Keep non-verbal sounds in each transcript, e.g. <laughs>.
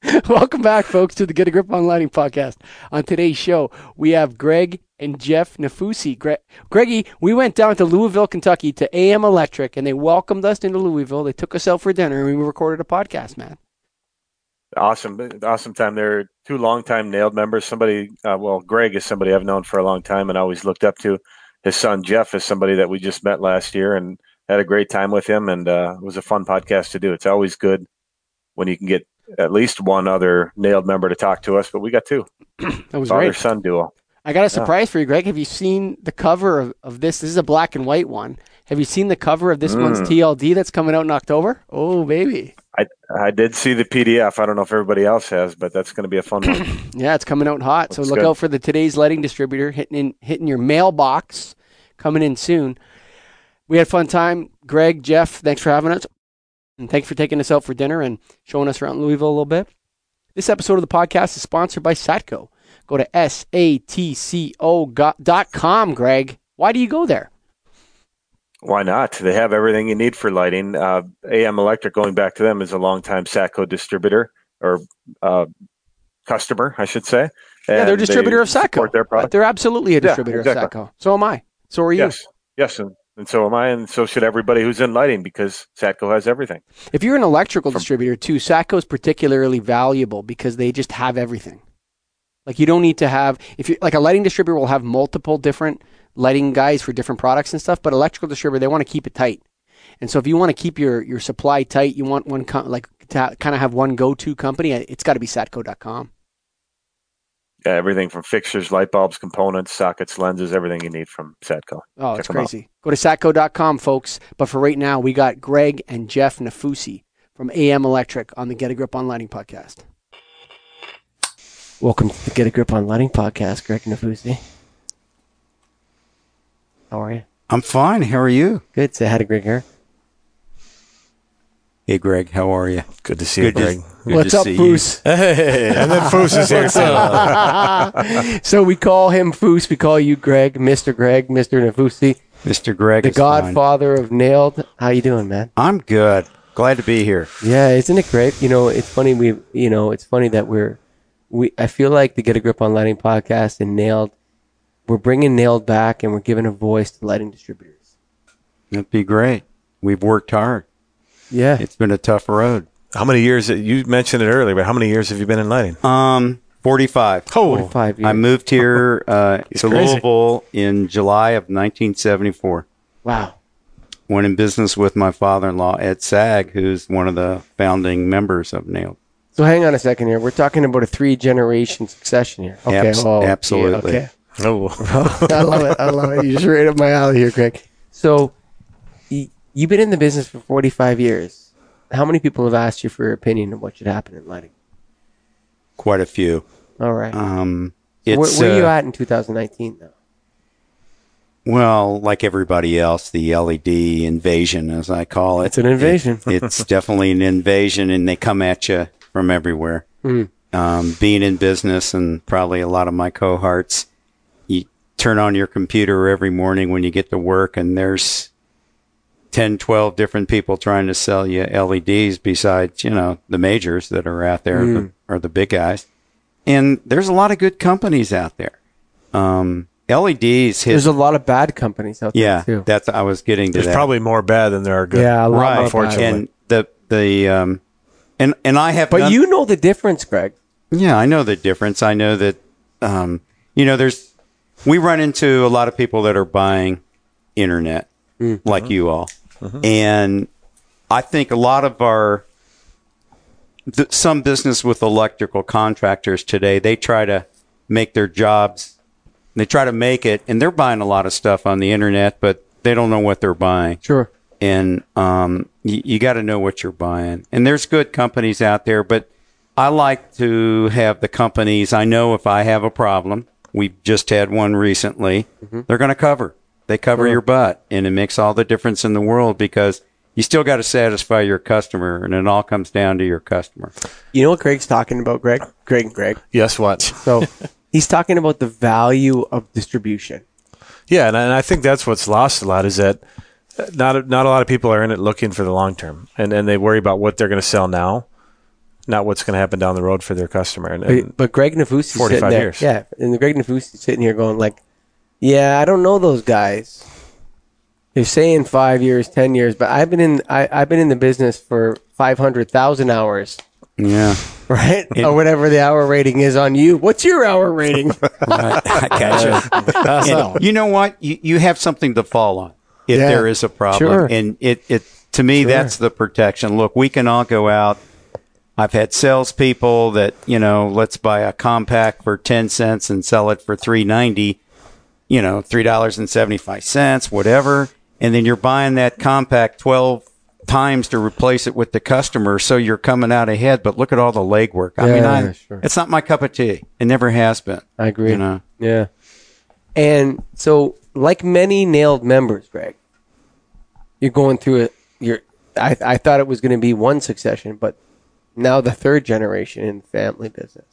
<laughs> Welcome back, folks, to the Get a Grip on Lighting podcast. On today's show, we have Greg and Jeff Nafusi. Gre- Greggy, we went down to Louisville, Kentucky to AM Electric, and they welcomed us into Louisville. They took us out for dinner, and we recorded a podcast, man. Awesome, awesome time. They're two longtime NAILD members. Somebody, uh, well, Greg is somebody I've known for a long time and always looked up to. His son Jeff is somebody that we just met last year and had a great time with him, and uh, it was a fun podcast to do. It's always good when you can get at least one other NAILD member to talk to us, but we got two. <clears throat> that was Father great. son duo. I got a surprise yeah. for you, Greg. Have you seen the cover of, of this? This is a black and white one. Have you seen the cover of this mm. one's TLD that's coming out in October? Oh, baby. I, I did see the PDF. I don't know if everybody else has, but that's going to be a fun one. <clears throat> yeah, it's coming out hot. Looks so look good. out for the today's lighting distributor hitting in hitting your mailbox, coming in soon. We had a fun time. Greg, Jeff, thanks for having us. And thanks for taking us out for dinner and showing us around Louisville a little bit. This episode of the podcast is sponsored by Satco. Go to satco.com, Greg. Why do you go there? Why not? They have everything you need for lighting. Uh, AM Electric, going back to them, is a longtime Satco distributor or uh, customer, I should say. yeah, they're a distributor of Satco. Their product. They're absolutely a distributor yeah, exactly. of Satco. So am I. So are you. Yes, yes, and, and so am I, and so should everybody who's in lighting because Satco has everything. If you're an electrical From, distributor too, Satco is particularly valuable because they just have everything. Like you don't need to have if you like a lighting distributor will have multiple different lighting guys for different products and stuff, but electrical distributor they want to keep it tight. And so if you want to keep your your supply tight, you want one com- like to kind of have one go-to company, it's got to be satco.com. Yeah, everything from fixtures, light bulbs, components, sockets, lenses, everything you need from Satco. Oh, Check it's crazy. Go to satco.com, folks. But for right now, we got Greg and Jeff Nafusi from AM Electric on the Get a Grip on Lighting podcast. Welcome to the Get a Grip on Lighting podcast, Greg Nafusi. How are you? I'm fine. How are you? Good. Say hi to Greg here. Hey, Greg. How are you? Good to see good you, Greg. To, What's up, Foos? Hey, <laughs> and then Foos is here too. <laughs> so we call him Foos. We call you Greg, Mr. Greg, Mr. Nafusi. Mr. Greg, the Godfather fine. of NAILD. How you doing, man? I'm good. Glad to be here. Yeah, isn't it great? You know, it's funny. We, you know, it's funny that we're, we. I feel like the Get a Grip on Lighting podcast and NAILD we're bringing NAILD back and we're giving a voice to lighting distributors. That'd be great. We've worked hard. Yeah. It's been a tough road. How many years, you mentioned it earlier, but how many years have you been in lighting? Um, 45. Oh, 45 years. I moved here uh, <laughs> to crazy. Louisville in July of 1974. Wow. Went in business with my father-in-law, Ed Sag, who's one of the founding members of NAILD. So hang on a second here. We're talking about a three-generation succession here. Okay. Abs- oh, absolutely. Yeah, okay. Oh, <laughs> I love it. I love it. You just right up my alley here, Craig. So, y- you've been in the business for 45 years. How many people have asked you for your opinion of what should happen in lighting? Quite a few. All right. Um, where, where uh, are you at in 2019, though? Well, like everybody else, the LED invasion, as I call it. It's an invasion. It, it's <laughs> definitely an invasion, and they come at you from everywhere. Mm. Um, being in business, and probably a lot of my cohorts, you turn on your computer every morning when you get to work and there's 10, 12 different people trying to sell you LEDs besides, you know, the majors that are out there mm. or the big guys. And there's a lot of good companies out there. Um, LEDs hit, There's a lot of bad companies out there yeah, too. that's I was getting to There's that. probably more bad than there are good. Yeah, a lot right. unfortunately. And the the um and and I have But done, you know the difference, Greg. Yeah, I know the difference. I know that um you know there's we run into a lot of people that are buying internet mm-hmm. like you all. Mm-hmm. And I think a lot of our th- some business with electrical contractors today, they try to make their jobs they try to make it and they're buying a lot of stuff on the internet, but they don't know what they're buying. Sure. And um, y- you got to know what you're buying. And there's good companies out there, but I like to have the companies I know if I have a problem, we just had one recently. Mm-hmm. They're going to cover. They cover sure. your butt, and it makes all the difference in the world because you still got to satisfy your customer, and it all comes down to your customer. You know what Greg's talking about, Greg? Greg and Greg. Yes, what? So <laughs> he's talking about the value of distribution. Yeah, and I, and I think that's what's lost a lot is that uh, not not a lot of people are in it looking for the long term, and and they worry about what they're going to sell now not what's going to happen down the road for their customer. And, But, and but Greg Nafusi 45 sitting there, years. yeah, and the Greg Nafusi sitting here going like, "Yeah, I don't know those guys. They're saying five years, ten years, but I've been in I, I've been in the business for five hundred thousand hours, Yeah. <laughs> right, or whatever the hour rating is on you. What's your hour rating? <laughs> Right. I gotcha. <laughs> So, And you know what? You, you have something to fall on if Yeah. there is a problem. Sure. And it, it to me, that's the protection. Look, we can all go out. I've had salespeople that, you know, let's buy a compact for 10 cents and sell it for 390, you know, $3.75, whatever. And then you're buying that compact 12 times to replace it with the customer. So you're coming out ahead, but look at all the legwork. I mean, Yeah, I, sure. it's not my cup of tea. It never has been. I agree. You know? Yeah. And so, like many NAILD members, Greg, you're going through it. You're. I, I thought it was going to be one succession, but now the third generation in family business.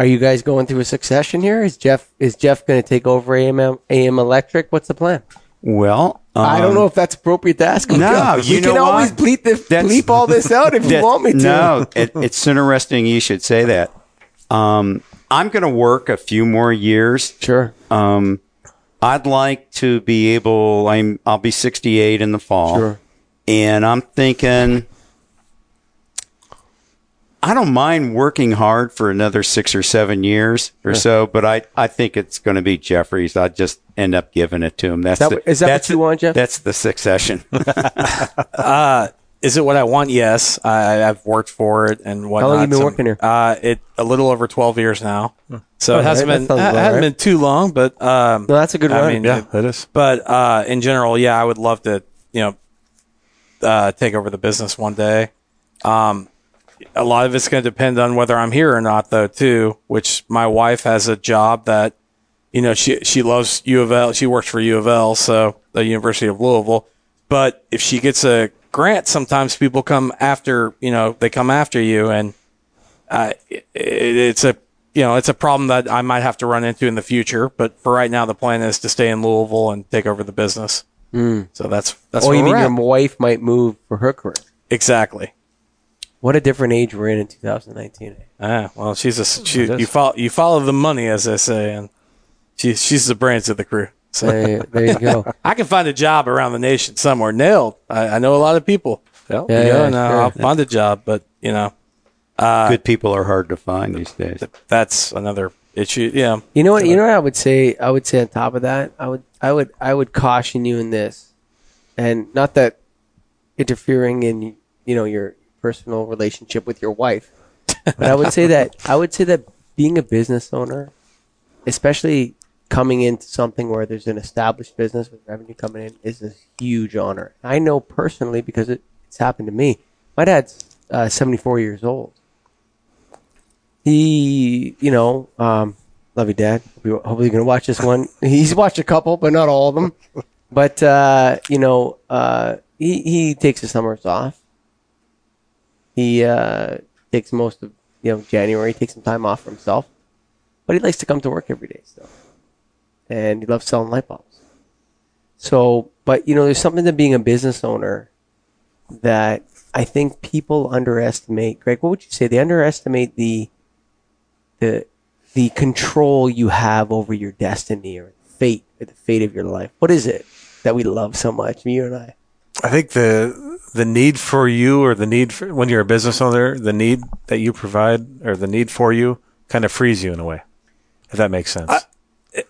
Are you guys going through a succession here? Is Jeff is Jeff going to take over AM AM Electric? What's the plan? Well, I don't um, know if that's appropriate to ask. him. No, we you can always bleep this, bleep all this out if you want me to. No, it, it's interesting you should say that. Um, I'm going to work a few more years. Sure. Um, I'd like to be able. I'm. I'll be 68 in the fall, Sure. and I'm thinking. I don't mind working hard for another six or seven years or so, but I, I think it's going to be Jeffries. I just end up giving it to him. That's that the, what- is that what that's you the- want, Jeff? That's the succession. <laughs> is it what I want? Yes. I, I've worked for it and whatnot. How long have you been Some- working here? Uh, it a little over 12 years now. So Oh, it hasn't that been, sounds it hasn't right. been too long, but, um, no, that's a good I run. mean, yeah, it is. But uh, in general, yeah, I would love to, you know, uh, take over the business one day. Um, a lot of it's going to depend on whether I'm here or not, though, too. Which my wife has a job that, you know, she she loves U of L. She works for U of L, so the University of Louisville. But if she gets a grant, sometimes people come after, you know, they come after you, and uh, it, it's a you know it's a problem that I might have to run into in the future. But for right now, the plan is to stay in Louisville and take over the business. So that's that's oh, you mean we're your at. wife might move for her career? exactly. What a different age we're in in 2019. Ah, well, she's a she, you follow you follow the money, as they say, and she she's the brains of the crew. So There, there you go. <laughs> I can find a job around the nation somewhere. NAILD. I, I know a lot of people. Yeah. Yeah, you yeah, and, uh, sure. I'll find a job, but you know Good people are hard to find these days. that's another issue. Yeah, You know what? You know what I would say. I would say on top of that, I would, I would, I would caution you in this, and not that interfering in you know your personal relationship with your wife, but I would say that I would say that being a business owner, especially coming into something where there's an established business with revenue coming in, is a huge honor. I know personally because it, it's happened to me. My dad's uh, 74 years old. He, you know, um, love you, Dad. Hopefully, you're gonna watch this one. He's watched a couple, but not all of them. But uh, you know, uh, he he takes the summers off. He uh, takes most of you know January. Takes some time off for himself, but he likes to come to work every day still, and he loves selling light bulbs. So, but you know, there's something to being a business owner that I think people underestimate. Greg, what would you say? They underestimate the the the control you have over your destiny or fate or the fate of your life. What is it that we love so much, you and I? I think the the need for you or the need for when you're a business owner, the need that you provide or the need for you kind of frees you in a way. If that makes sense.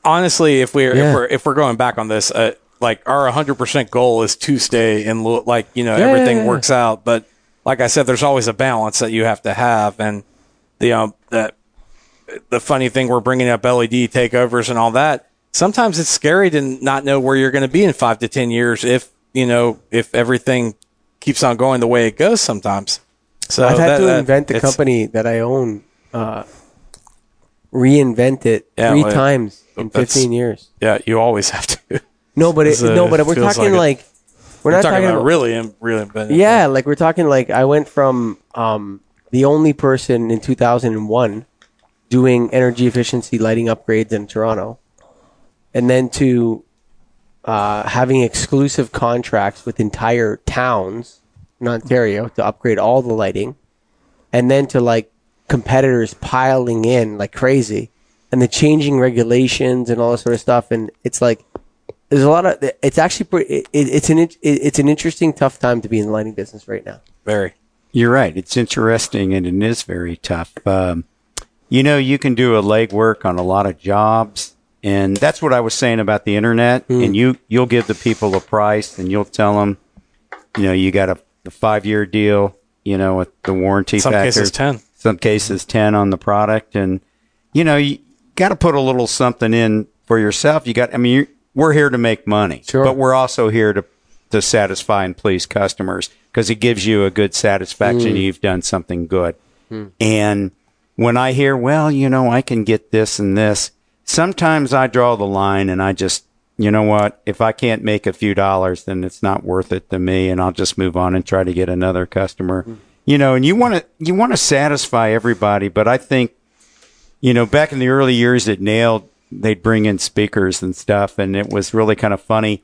honestly, if we're Yeah. if we're if we're going back on this, uh, like our 100% goal is to stay in Lou- like you know Yeah, everything yeah, yeah. works out, but like I said, there's always a balance that you have to have, and the um the the funny thing we're bringing up LED takeovers and all that. Sometimes it's scary to not know where you're going to be in five to ten years if you know if everything keeps on going the way it goes. Sometimes, so I've had that- to that- invent the company that I own, uh, reinvent it Yeah, three well, times in 15 years. Yeah, you always have to. No, but it, no, but we're talking like like, we're not talking, talking about really, im- really inventive. Yeah, like we're talking like I went from um, the only person in 2001 doing energy efficiency lighting upgrades in Toronto, and then to uh, having exclusive contracts with entire towns in Ontario to upgrade all the lighting, and then to like competitors piling in like crazy, and the changing regulations and all this sort of stuff, and it's like there's a lot of it's actually pretty, it, it, it's an it, it's an interesting tough time to be in the lighting business right now. Very. You're right. It's interesting and it is very tough. Um, you know, you can do a legwork on a lot of jobs, and that's what I was saying about the internet. Hmm. And you you'll give the people a price, and you'll tell them, you know, you got a, a five year deal, you know, with the warranty Some factor. cases 10. Some cases ten on the product, and you know, you got to put a little something in for yourself. You got. I mean, you're, we're here to make money, Sure. but we're also here to to satisfy and please customers because it gives you a good satisfaction hmm. you've done something good. Hmm. And when I hear, well, you know, I can get this and this, sometimes I draw the line and I just, you know what, if I can't make a few dollars, then it's not worth it to me, and I'll just move on and try to get another customer. You know, and you want to you want to satisfy everybody, but I think you know, back in the early years at NAILD, they'd bring in speakers and stuff, and it was really kind of funny.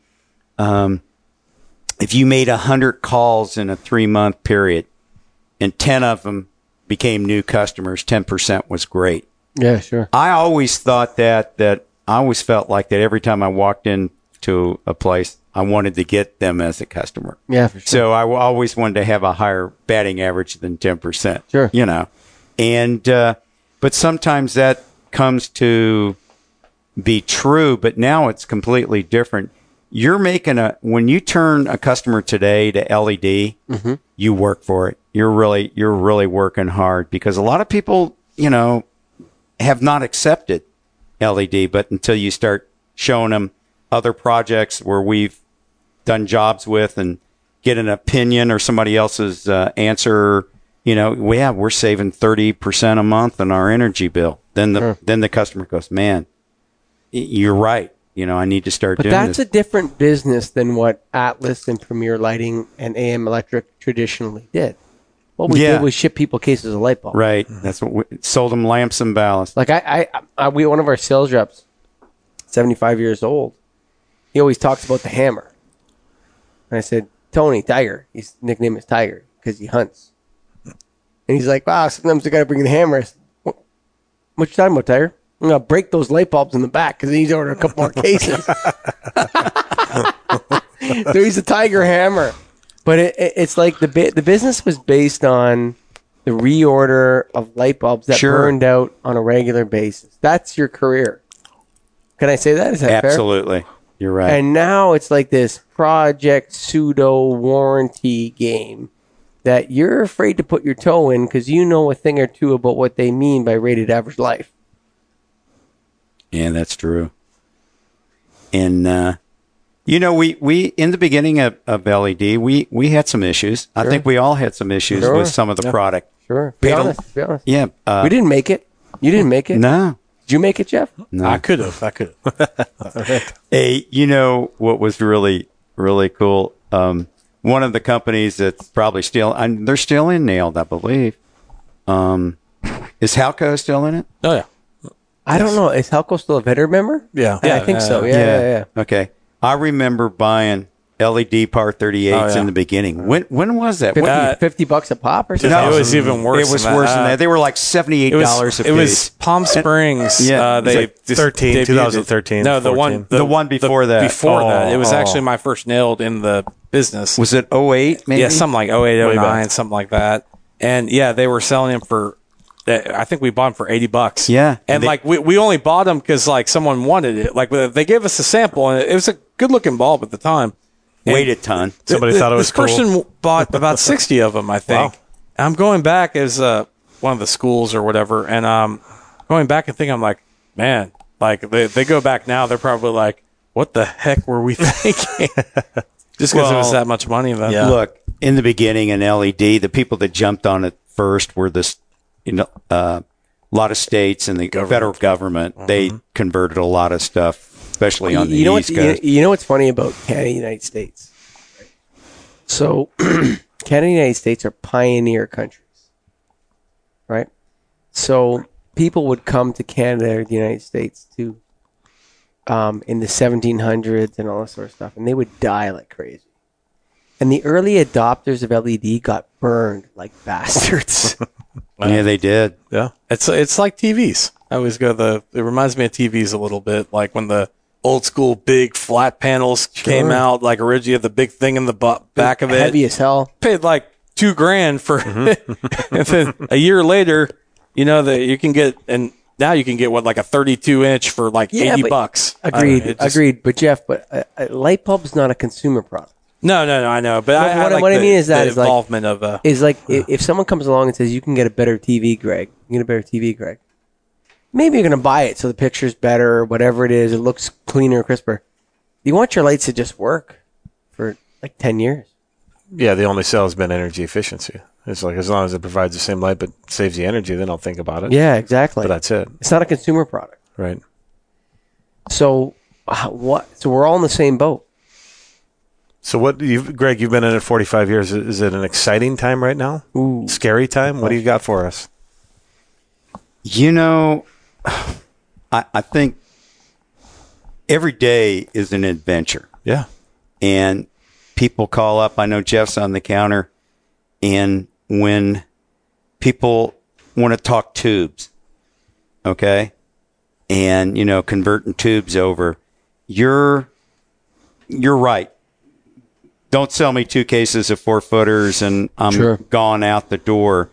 Um, if you made a hundred calls in a three month period, and ten of them became new customers, ten percent was great. Yeah, sure. I always thought that that I always felt like that every time I walked into a place, I wanted to get them as a customer. Yeah, for sure. So I always wanted to have a higher batting average than 10%. Sure. You know, and, uh, but sometimes that comes to be true, but now it's completely different. You're making a, when you turn a customer today to LED, you work for it. You're really, you're really working hard because a lot of people, you know, have not accepted LED, but until you start showing them other projects where we've done jobs with and get an opinion or somebody else's uh, answer, you know, well, yeah, we're saving 30% a month on our energy bill. Then the, then the customer goes, man, you're right. You know, I need to start But doing that's this. a different business than what Atlas and Premier Lighting and AM Electric traditionally did. What we Yeah. did was ship people cases of light bulbs. right. Mm-hmm. That's what we sold them lamps and ballast. Like I, I, I, we one of our sales reps, seventy five years old. He always talks about the hammer. And I said, Tony Tiger. His nickname is Tiger because he hunts. And he's like, Wow, sometimes I got to bring the hammer. I said, what, what you talking about, Tiger? I'm gonna break those light bulbs in the back because he needs to order a couple more cases. <laughs> <laughs> so he's a Tiger hammer. But it, it, it's like the bi- the business was based on the reorder of light bulbs that Sure. burned out on a regular basis. That's your career. Can I say that? Is that fair? Absolutely. You're right. And now it's like this project pseudo warranty game that you're afraid to put your toe in because you know a thing or two about what they mean by rated average life. Yeah, that's true. And uh, you know, we we in the beginning of, of LED, we we had some issues. I think we all had some issues Sure. with some of the product. Sure. Be Paid honest. Be honest. Yeah. Uh, we didn't make it. You didn't make it. No. Did you make it, Jeff? No. I could have. I could have. <laughs> Hey, you know what was really really cool? Um, one of the companies that's probably still, and they're still in NAILD, I believe. Um, is Halco still in it? Oh yeah. I don't know. Is Halco still a vendor member? Yeah. Yeah, I Yeah, think so. uh, Yeah, yeah, yeah. Okay. I remember buying LED Par 38s Oh, yeah. in the beginning. When when was that? 50, Uh, 50 bucks a pop or something? No, it was even worse. It was than that. worse than Uh, that. They were like seventy eight It was, dollars a piece. it was Palm Springs. Yeah, uh, it was they like 13, debuted it. 2013, No, the 14. one, The one before that. Before that, it was Oh. actually my first NAILD in the business. was it 08 maybe? yeah, something like 08, Way 09, something like that. And yeah, they were selling them for. uh, I think we bought them for eighty bucks. Yeah. and They- like we, we only bought them because like someone wanted it. Like they gave us a sample, and it was a good looking bulb at the time. Weighed a ton. Somebody Th- thought it was this cool. person bought about <laughs> 60 of them, I think. Wow. I'm going back as uh, one of the schools or whatever, and um, going back and thinking, I'm like, man, like they, they go back now, they're probably like, what the heck were we <laughs> thinking? Just because it was that much money then. Yeah. Look, in the beginning an LED, the people that jumped on it first were this, you know, uh, a lot of states and the federal government. They converted a lot of stuff, especially on the you know East what, you, Coast. you know what's funny about Canada and the United States? So, <clears throat> Canada and the United States are pioneer countries, right? So, people would come to Canada or the United States to, um, in the 1700s and all that sort of stuff, and they would die like crazy. And the early adopters of LED got burned like <laughs> bastards. yeah, they did. Yeah, it's it's like TVs. I always go the. It reminds me of TVs a little bit, like when the old school big flat panels came out, like originally the big thing in the bu- back of it. Heavy as hell. Paid like two grand for, mm-hmm. <laughs> and then a year later, you know that you can get and. Now you can get what like a 32 inch for like Yeah, 80 bucks. Agreed. know, just- agreed. But Jeff, but a, a light bulb's not a consumer product. No, no, no, I know, but I, What- I what- like what I mean is that the is like- of uh, Is like i if someone comes along and says you can get a better TV, Greg, you can get a better TV, Greg. Maybe you're gonna buy it so the picture's better, or whatever it is. It looks cleaner, crisper. You want your lights to just work for like ten years. Yeah, the only sell has been energy efficiency. It's like as long as it provides the same light but saves the energy, then I'll think about it. Yeah, exactly. But that's it, it's not a consumer product. right? So uh, what? So we're all in the same boat. So what, you Greg? You've been in it 45 years. Is it an exciting time right now? Ooh. Scary time? What do you got for us? You know, I, I think every day is an adventure. Yeah. and people call up. I know Jeff's on the counter, and when people want to talk tubes, okay, and you know converting tubes over, you're you're right. Don't sell me two cases of four footers and I'm Sure. gone out the door.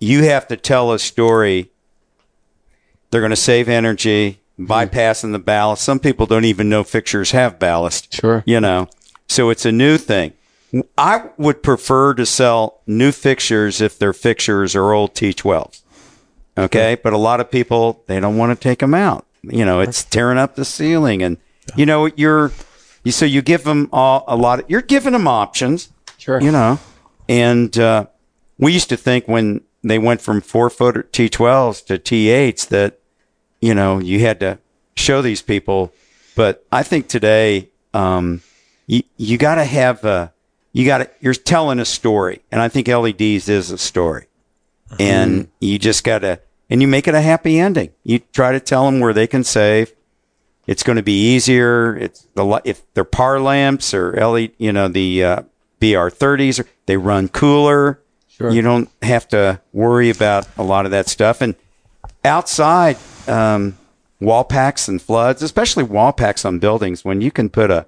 You have to tell a story. They're going to save energy, bypassing the ballast. Some people don't even know fixtures have ballast Sure. you know? So it's a new thing. I would prefer to sell new fixtures if their fixtures are old t12s okay? But a lot of people they don't want to take them out. You know it's tearing up the ceiling and you know you're you so you give them all a lot of, you're giving them options Sure. you know? And uh, we used to think when they went from four foot t12s to t8s that you know, you had to show these people. But I think today, um, you, you got to have a, you got to, you're telling a story. And I think LEDs is a story. And you just got to, and you make it a happy ending. You try to tell them where they can save. It's going to be easier. It's the, if they're par lamps or LED, you know, the, uh, BR30s, they run cooler. Sure. You don't have to worry about a lot of that stuff. And outside um, wall packs and floods, especially wall packs on buildings, when you can put a,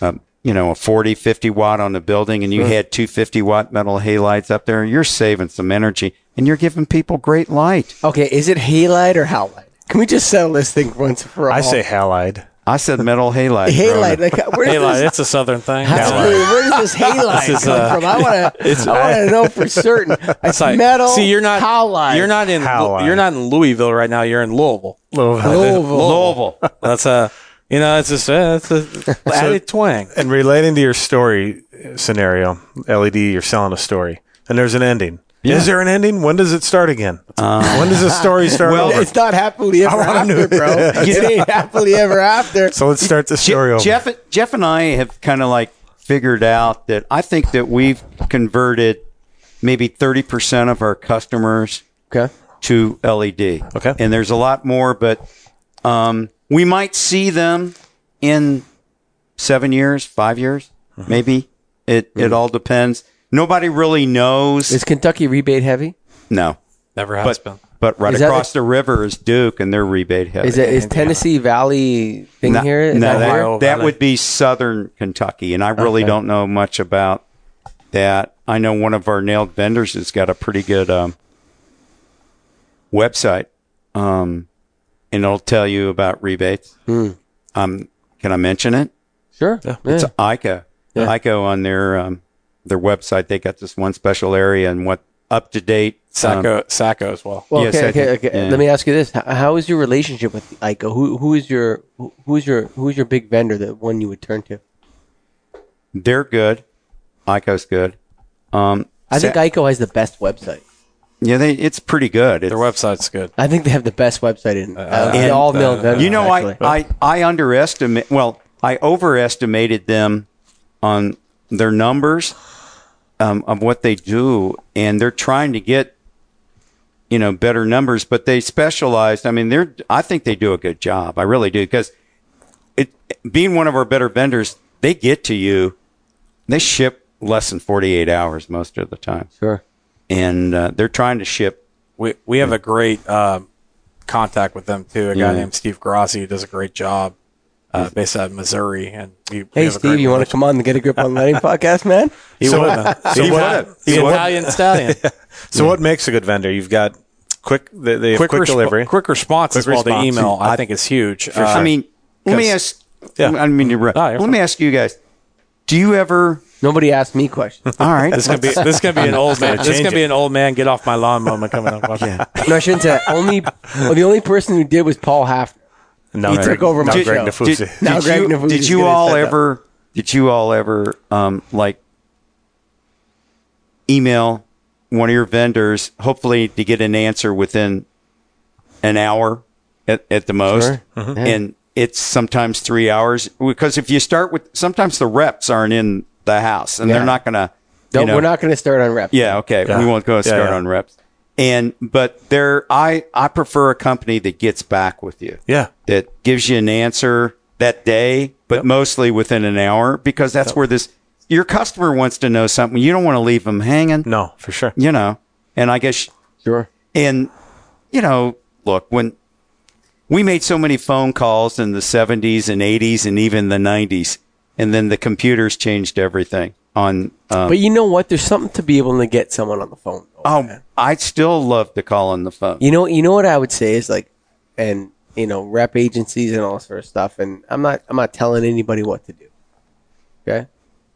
a you know a 40, 50 watt on the building and you had 250 watt metal halides up there, you're saving some energy and you're giving people great light. Okay, is it halide or halide? Can we just settle this thing once for all? I say halide. I said metal halide. halide. Like, where does <laughs> Hey, this, it's a southern thing. That's Yeah. really- where does this <laughs> halide This is, come uh, from? I want <laughs> to. I want to know for certain. It's It's like, metal. see, you're not halide. You're not in. Halide. You're not in Louisville right now. You're in Louisville. Louisville. Louisville. That's a. You know, it's just uh, it's a added twang. And relating to your story uh, scenario, LED, you're selling a story, and there's an ending. Is there an ending? When does it start again? when does the story start well, over? It's not happily ever after, bro. <laughs> It ain't happily ever after. So let's start the story Je- over. Jeff, Jeff and I have kind of like figured out that I think that we've converted maybe 30% of our customers Okay. to LED. Okay. And there's a lot more, but um, we might see them in seven years, five years, Mm-hmm. maybe. It it all depends. Nobody really knows. Is Kentucky rebate heavy? no, Never has but been. but right Is that across the river is Duke, and they're rebate heavy. Is it is Tennessee Valley thing no, here? Is no, that that, here? That Valley? would be southern Kentucky, and I really Okay. don't know much about that. I know one of our NAILD vendors has got a pretty good um, website, um, and it'll tell you about rebates. Um, can I mention it? Sure. It's EiKO. EiKO on their um, their website. They got this one special area and what up to date. um, Satco, Satco as well. Well, Yes, okay, I okay, think- okay. yeah. Let me ask you this: how, how is your relationship with EiKO? Who who is your who's your who's your big vendor? The one you would turn to? they're good. EiKO's good. Um, I think Sa- EiKO has the best website. yeah, they it's pretty good. It's, Their website's good. I think they have the best website in uh, and, all mill vendors. You know, actually. I, I I underestimate. Well, I overestimated them on their numbers um, of what they do, and they're trying to get you know better numbers. But they specialized. I mean, they're. I think they do a good job. I really do because it being one of our better vendors, they get to you. They ship less than 48 hours most of the time. Sure. And uh, they're trying to ship. We we have a great um, contact with them too. A guy Yeah. named Steve Grassi who does a great job, uh, based out of Missouri. And we, we Hey, have Steve, you want to come on and get a grip on lighting <laughs> podcast, man? He So- would, man. so So, what- what, The so what- Italian stallion. <laughs> so what makes a good vendor? You've got quick, they, they quick, quick, resp- delivery. quick response as Quick well. The response. email I, I- think is huge. Uh, I mean, let me 'cause- ask. Yeah. I mean, you're right. No, you're let me ask you guys. Do you ever? Nobody asked me questions. All right. <laughs> this is gonna be this is gonna be an old man. This is gonna be an old man get off my lawn moment coming up. Yeah. no, I shouldn't say that. Only, well, the only person who did was Paul Hafner. No, he no, took over no, my Greg show. Nafuzzi. <laughs> Did, Now did Greg you, Nafuzzi's did you all set up. ever? Did you all ever um, like email one of your vendors, hopefully to get an answer within an hour at, at the most, Sure. Mhm. And it's sometimes three hours because if you start with sometimes the reps aren't in the house and Yeah. they're not gonna. No, you know, we're not going to start on reps. Yeah, okay. Yeah. We won't go Yeah, start yeah. on reps. And but there I I prefer a company that gets back with you. Yeah. That gives you an answer that day, but mostly within an hour because that's where this your customer wants to know something. You don't want to leave them hanging, No, for sure. you know. And I guess Sure. and you know, look, when we made so many phone calls in the 70s and 80s and even the 90s and then the computers changed everything on um, But you know what? There's something to be able to get someone on the phone. Oh, I'd still love to call on the phone. You know, you know what I would say is like, and you know, rep agencies and all sort of stuff. And I'm not, I'm not telling anybody what to do. Okay,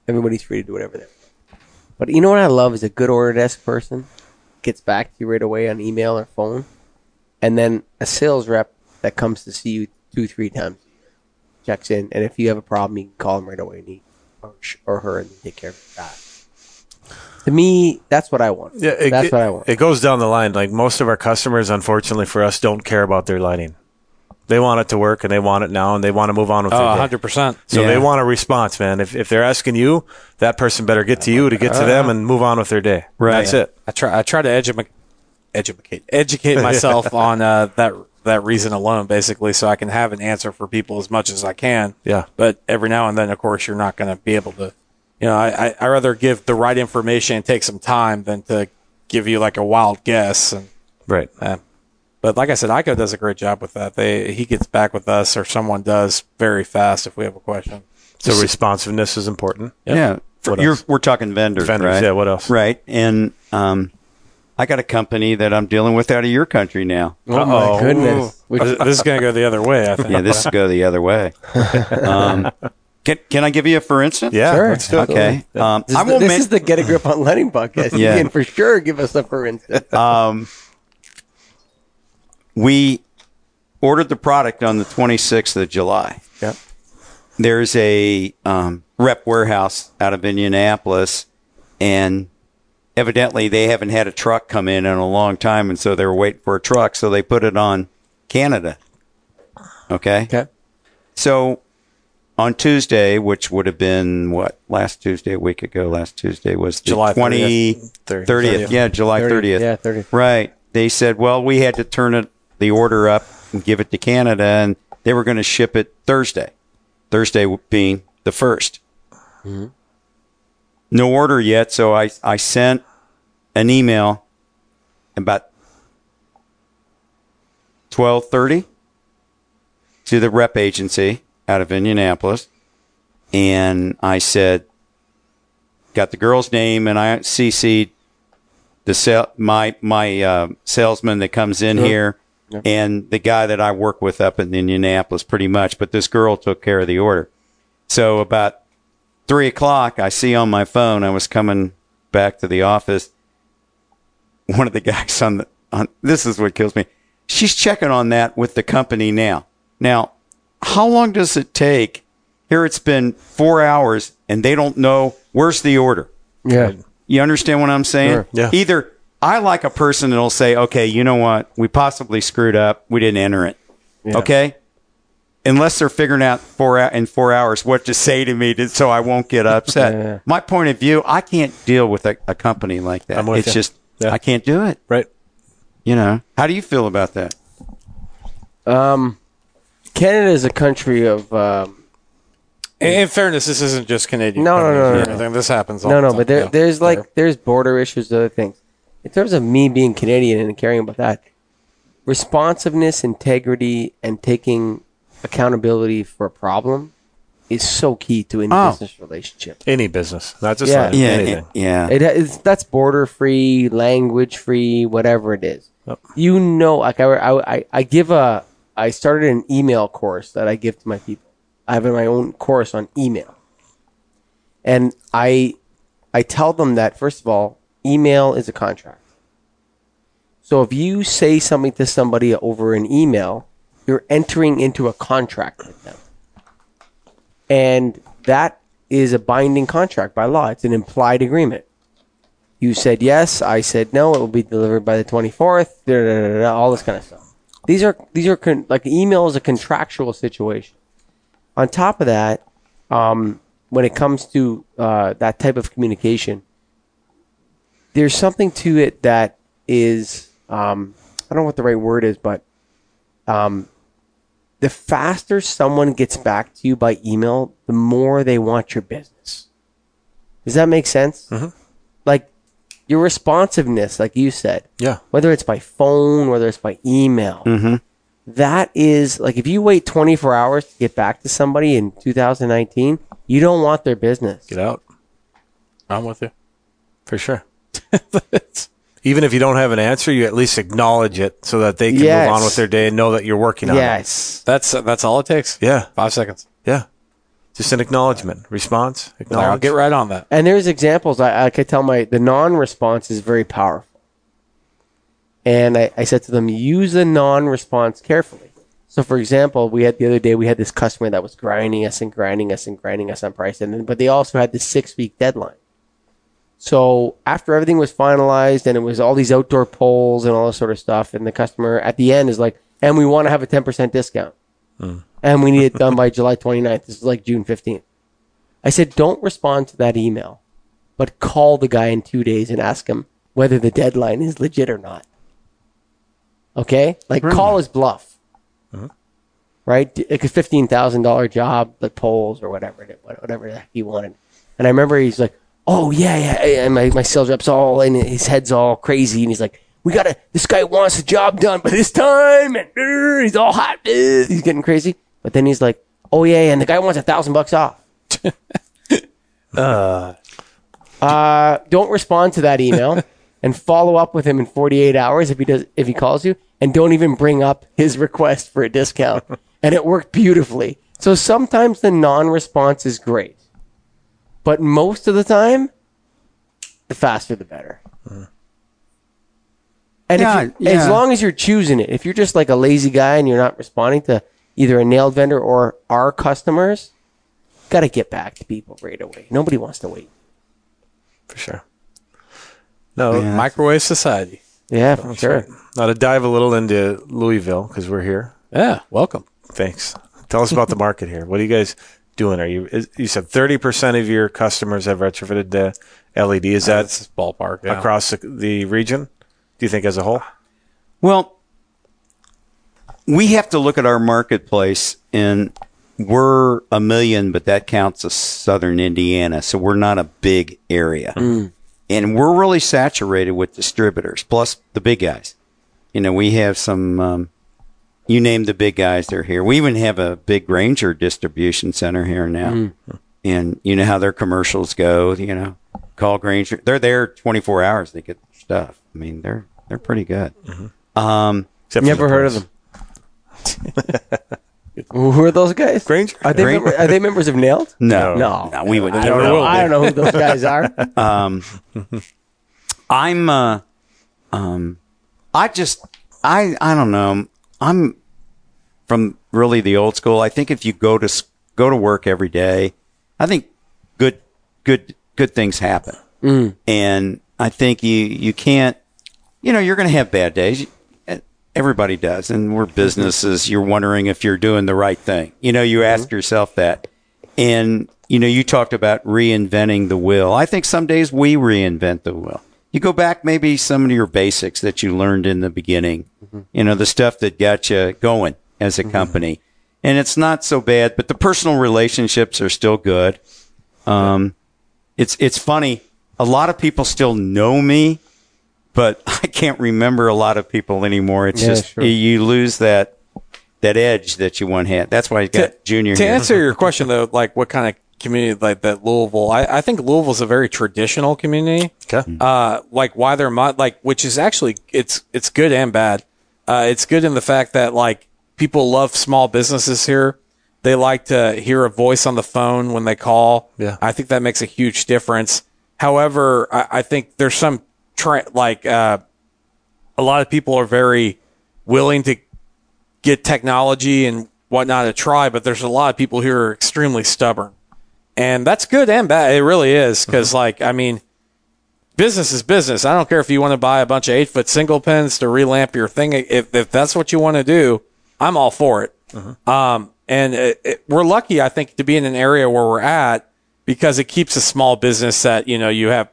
everybody's free to do whatever they. want. But you know what I love is a good order desk person gets back to you right away on email or phone, and then a sales rep that comes to see you two, three times, checks in, and if you have a problem, you can call them right away and he or, or her and take care of that. To me, that's what I want. Yeah, it, that's it- what I want. It goes down the line. Like most of our customers, unfortunately for us, don't care about their lighting. They want it to work and they want it now and they want to move on with Oh, their day. 100 percent. So Yeah. they want a response, man. If, if they're asking you, that person better get to you to get to them and move on with their day. Right. That's it. I try I try to educate educate educate <laughs> myself on uh, that that reason alone, basically, so I can have an answer for people as much as I can. Yeah. But every now and then, of course, you're not going to be able to. You know, I, I I rather give the right information and take some time than to give you like a wild guess. And Right. uh, but like I said, EiKO does a great job with that. They he gets back with us or someone does very fast if we have a question. So responsiveness is important. Yeah. For- What you're, else? we're talking vendors, Vendors, right? yeah, what else? Right. And um, I got a company that I'm dealing with out of your country now. oh my Uh-oh. goodness! Which- this this is going to go the other way. I think. Yeah, this will go the other way. <laughs> Um, can, can I give you a for instance? Yeah. Sure. Let's do it. Okay. Um, This, I is, the, won't this men- is the Get a Grip on Lighting podcast. You Yeah. can for sure give us a for instance. <laughs> um, we ordered the product on the 26th of July. Yeah. There's a um, rep warehouse out of Indianapolis, and evidently they haven't had a truck come in in a long time, and so they were waiting for a truck, so they put it on Canada. Okay. Okay. So on Tuesday, which would have been what last Tuesday, a week ago, last Tuesday was the July 20, 30th. 30th. Yeah, July 30th. Yeah, 30. Right. They said, well, we had to turn it, the order up and give it to Canada, and they were going to ship it Thursday. Thursday being the 1st mm-hmm. No order yet, so I, I sent an email about 1230 to the rep agency out of Indianapolis. And I said, got the girl's name, and I CC'd the sale, my my uh, salesman that comes in here, and the guy that I work with up in Indianapolis, pretty much. But this girl took care of the order. So about three o'clock, I see on my phone. I was coming back to the office. <laughs> One of the guys on the on this is what kills me. She's checking on that with the company now. Now, how long does it take? Here it's been four hours, and they don't know where's the order. Yeah. You understand what I'm saying? Sure. Yeah. Either I like a person that'll say, okay, you know what? We possibly screwed up. We didn't enter it. Okay. Unless they're figuring out four in four hours what to say to me to, so I won't get upset. <laughs> Yeah. My point of view, I can't deal with a, a company like that. It's you. just, Yeah. I can't do it. Right. You know, how do you feel about that? Um, Canada is a country of um, In, in fairness, this isn't just Canadian. No, no, no, companies no. This happens. All No, the no, time. but there, Yeah. there's like Fair. there's border issues, other things. In terms of me being Canadian and caring about that, responsiveness, integrity, and taking accountability for a problem is so key to any Oh. business relationship. Any business, not just Yeah. lighting, Yeah, anything. yeah. It is that's border free, language free, whatever it is. Yep. You know, like I, I, I- I give a, I started an email course that I give to my people. I have my own course on email, and I, I tell them that first of all, email is a contract. So if you say something to somebody over an email, you're entering into a contract with them. And that is a binding contract by law. It's an implied agreement. You said yes, I said no, it will be delivered by the 24th, da, da, da, all this kind of stuff. These are these are con- like email is a contractual situation. On top of that, um, when it comes to uh, that type of communication, there's something to it that is um, I don't know what the right word is, but um, the faster someone gets back to you by email, the more they want your business. Does that make sense? Mm-hmm. Like your responsiveness, like you said, Yeah. whether it's by phone, whether it's by email, mm-hmm. that is like if you wait 24 hours to get back to somebody in 2019, you don't want their business. Get out I'm with you. for sure. <laughs> Even if you don't have an answer, you at least acknowledge it so that they can Yes. move on with their day and know that you're working on it. Yes. That's that's all it takes. Yeah. Five seconds. Yeah. Just an acknowledgement, response, Like, acknowledge. I'll get right on that. And there's examples I, I could tell my the non-response is very powerful. And I, I said to them, use the non-response carefully. So, for example, we had the other day we had this customer that was grinding us and grinding us and grinding us on price, and then, but they also had this six-week deadline. So after everything was finalized and it was all these outdoor polls and all this sort of stuff, and the customer at the end is like, and we want to have a ten percent discount, uh. and we need it done <laughs> by July 29th. This is like June 15th. I said, don't respond to that email, but call the guy in two days and ask him whether the deadline is legit or not. Okay? Like, call his bluff. Uh-huh. Right? D- Like a $15,000 job, like polls or whatever, whatever he wanted. And I remember he's like, oh, yeah, yeah. And my, my sales rep's all, and his head's all crazy. And he's like, we gotta, this guy wants the job done by this time. And uh, he's all hot. uh, he's getting crazy. But then he's like, oh, yeah, and the guy wants a thousand bucks off. <laughs> Uh, don't respond to that email <laughs> and follow up with him in 48 hours if he does if he calls you and don't even bring up his request for a discount <laughs> and it worked beautifully so sometimes the non-response is great but most of the time the faster the better uh-huh. and Yeah, if you, as long as you're choosing it if you're just like a lazy guy and you're not responding to either a NAILD vendor or our customers got to get back to people right away nobody wants to wait for sure. No, Yeah. Microwave society. Yeah, for sure. now to dive a little into Louisville because we're here. Yeah. Welcome. Thanks. Tell us about the market here. What do you guys doing? Are you? is- You said thirty percent of your customers have retrofitted the LED. Is that That's ballpark. Yeah. across the, the region? Do you think as a whole? Well, we have to look at our marketplace, and we're a million, but that counts as southern Indiana, so we're not a big area. And we're really saturated with distributors, plus the big guys. You know, we have some, um, you name the big guys, they're here. We even have a big Grainger distribution center here now. And you know how their commercials go, you know, call Grainger. They're there 24 hours. They get stuff. I mean, they're, they're pretty good. Um, Except for Never the heard of them. <laughs> Who are those guys? Grainger. Are they Gran- member, are they members of NAILD? no, No, no, we would I don't know. I don't know who those guys are. <laughs> Um, <laughs> I'm, uh, um, I just, I, I don't know. I'm from really the old school. I think if you go to go to work every day, I think good, good, good things happen. Mm. And I think you you can't, you know, you're going to have bad days. Everybody does, and we're businesses. You're wondering if you're doing the right thing. You know, you ask mm-hmm. yourself that. And, you know, you talked about reinventing the wheel. I think some days we reinvent the wheel. You go back maybe some of your basics that you learned in the beginning, you know, the stuff that got you going as a company. and it's not so bad. But the personal relationships are still good. Um, it's it's funny. A lot of people still know me, but <laughs> I can't remember a lot of people anymore. It's Yeah, just sure. you lose that that edge that you once had. That's why you got Junior to here. answer your question though, like what kind of community like that Louisville? I, I think Louisville's a very traditional community. Okay. Uh, like why they're mo- like, which is actually it's it's good and bad. Uh, it's good in the fact that like people love small businesses here. They like to hear a voice on the phone when they call. Yeah. I think that makes a huge difference. However, I, I think there's some tra- like uh, a lot of people are very willing to get technology and whatnot to try, but there's a lot of people who are extremely stubborn. And that's good and bad. It really is. because like, I mean, business is business. I don't care if you want to buy a bunch of eight foot single pins to relamp your thing. If, if that's what you want to do, I'm all for it. Um, and it, it, we're lucky, I think, to be in an area where we're at because it keeps a small business that, you know, you have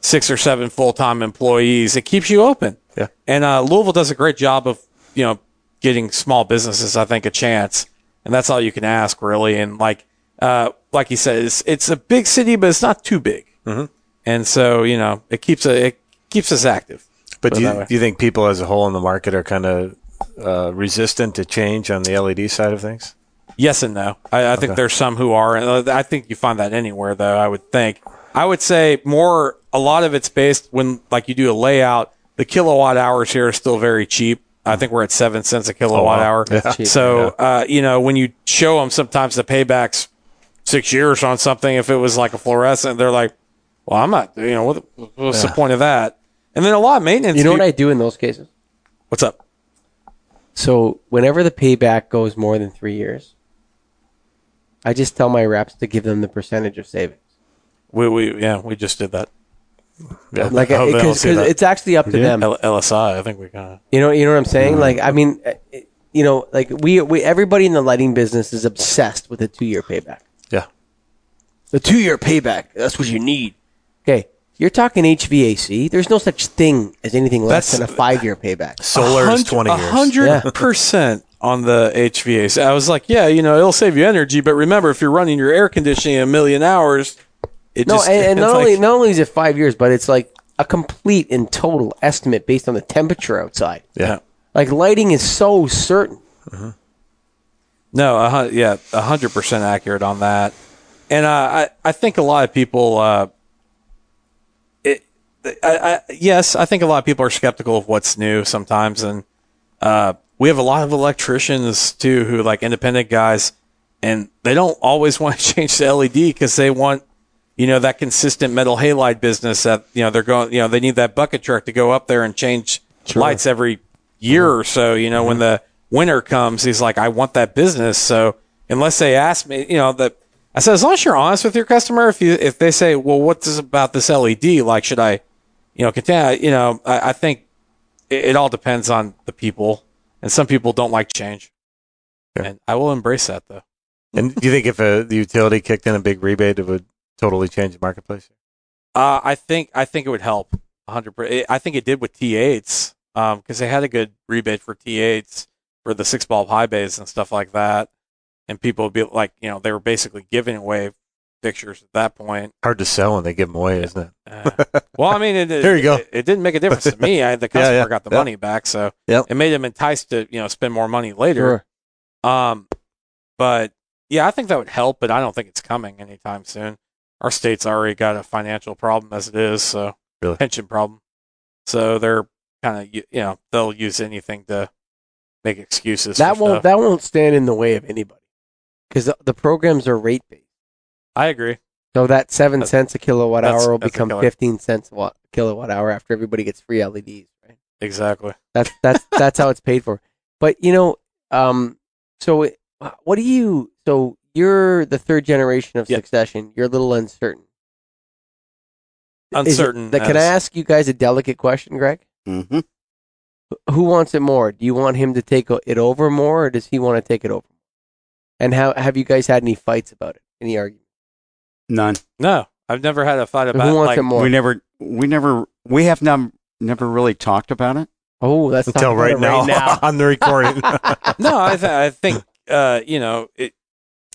six or seven full time employees. It keeps you open. Yeah. And uh, Louisville does a great job of, you know, getting small businesses, I think, a chance. And that's all you can ask, really. And like, uh, like he said, it's, it's a big city, but it's not too big. Mm-hmm. And so, you know, it keeps a, it keeps us active. But do you, do you think people as a whole in the market are kind of uh, resistant to change on the LED side of things? Yes and no. I, I think there's some who are, and uh, I think you find that anywhere, though. I would think. I would say more. A lot of it's based when, like, you do a layout. The kilowatt hours here are still very cheap. I think we're at seven cents a kilowatt wow. hour. That's cheap, so, uh, you know, when you show them sometimes the paybacks six years on something, if it was like a fluorescent, they're like, "Well, I'm not. You know, what, what's the point of that?" And then a lot of maintenance. You know what I do in those cases? What's up? So whenever the payback goes more than three years, I just tell my reps to give them the percentage of savings. We, we yeah, we just did that. Yeah. Like I hope they don't because it's actually up to them. L- LSI, I think we kind of. You know, you know what I'm Mm-hmm. saying? Like, I mean, it- you know, like we, we, everybody in the lighting business is obsessed with a two year payback. Yeah. The two year payback. That's what you need. Okay. You're talking HVAC. There's no such thing as anything less That's- than a five year payback. Solar is hundred- 20 a years. hundred percent on the HVAC. I was like, yeah, you know, it'll save you energy, but remember, if you're running your air conditioning a million hours, it No, just and, and it's not like- only not only is it five years, but it's like a complete and total estimate based on the temperature outside. Yeah. Like lighting is so certain. Uh-huh. No, a hun- yeah, a hundred percent accurate on that. And uh, I, I think a lot of people, uh, it, I, I, yes, I think a lot of people are skeptical of what's new sometimes, and uh, we have a lot of electricians too who like independent guys, and they don't always <laughs> want to change to LED because they want, you know, that consistent metal halide business that you know they're going, you know, they need that bucket truck to go up there and change lights every year or so. You know, when the winter comes, he's like, I want that business. So unless they ask me, you know, that I said, as long as you're honest with your customer, if you if they say, well, what's about this LED? Like, should I, you know, continue? You know, I, I think it, it all depends on the people, and some people don't like change, Yeah. and I will embrace that though. And do you think if a, the utility kicked in a big rebate, it would totally change the marketplace? Uh, I think I think it would help. 100. I think it did with T8s because they had a good rebate for T8s for the six bulb high bays and stuff like that, and people would be like, you know, they were basically giving away fixtures at that point. Hard to sell when they give them away, isn't it? Uh, well, I mean, it, <laughs> it- There you go. It, it didn't make a difference to me. I, the <laughs> customer yeah, got the yeah. money back, so Yep. it made them enticed to you know spend more money later. Um, but yeah, I think that would help, but I don't think it's coming anytime soon. Our state's already got a financial problem as it is, so Really? pension problem. So they're kind of you know they'll use anything to make excuses. That for won't stuff. that won't stand in the way of anybody because the, the programs are rate based. I agree. So that seven That's- cents a kilowatt hour will become fifteen cents a watt, kilowatt hour after everybody gets free LEDs. Right? Exactly. That's that's <laughs> that's how it's paid for. But you know, um, so it- what do you? So you're the third generation of Yeah. succession. You're a little uncertain. Is it- Uncertain. can I ask you guys a delicate question, Greg? Mm-hmm. Who wants it more? Do you want him to take it over more, or does he want to take it over? And how have you guys had any fights about it? Any arguments? None. No, I've never had a fight about Who wants like, it more? We never, we never, we have num- never really talked about it. oh, that's Until right now, <laughs> on the recording. <laughs> no, I, th- I think uh, you know, it,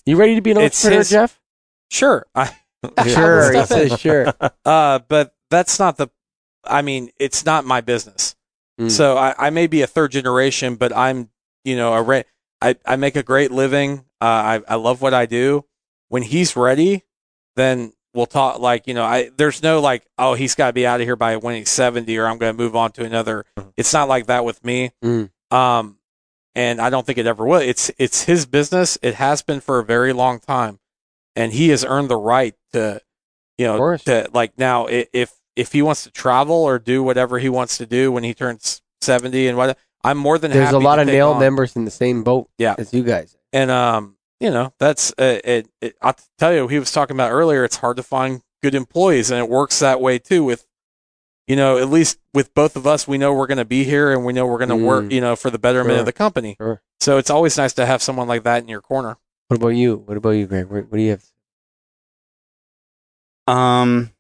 You ready to be an It's entrepreneur, his- Jeff? sure, I, <laughs> Sure, he says sure. uh, but that's not the. I mean, it's not my business. Mm. So I, I may be a third generation, but I'm, you know, a re- I, I make a great living. Uh, I, I love what I do. When he's ready, then we'll talk. Like, you know, I there's no like, oh, he's got to be out of here by when he's 70, or I'm going to move on to another. It's not like that with me. Mm. Um, and I don't think it ever will. It's it's his business. It has been for a very long time, and he has earned the right to, you know, to like now if if he wants to travel or do whatever he wants to do when he turns 70 and what I'm more than There's a lot of nail on. members in the same boat Yeah. as you guys. And um you know that's uh, it, it I'll tell you he was talking about earlier it's hard to find good employees and it works that way too with you know at least with both of us we know we're going to be here and we know we're going to work Mm. you know for the betterment Sure. of the company Sure. so it's always nice to have someone like that in your corner What about you? What about you, Greg? What, what do you have? Um,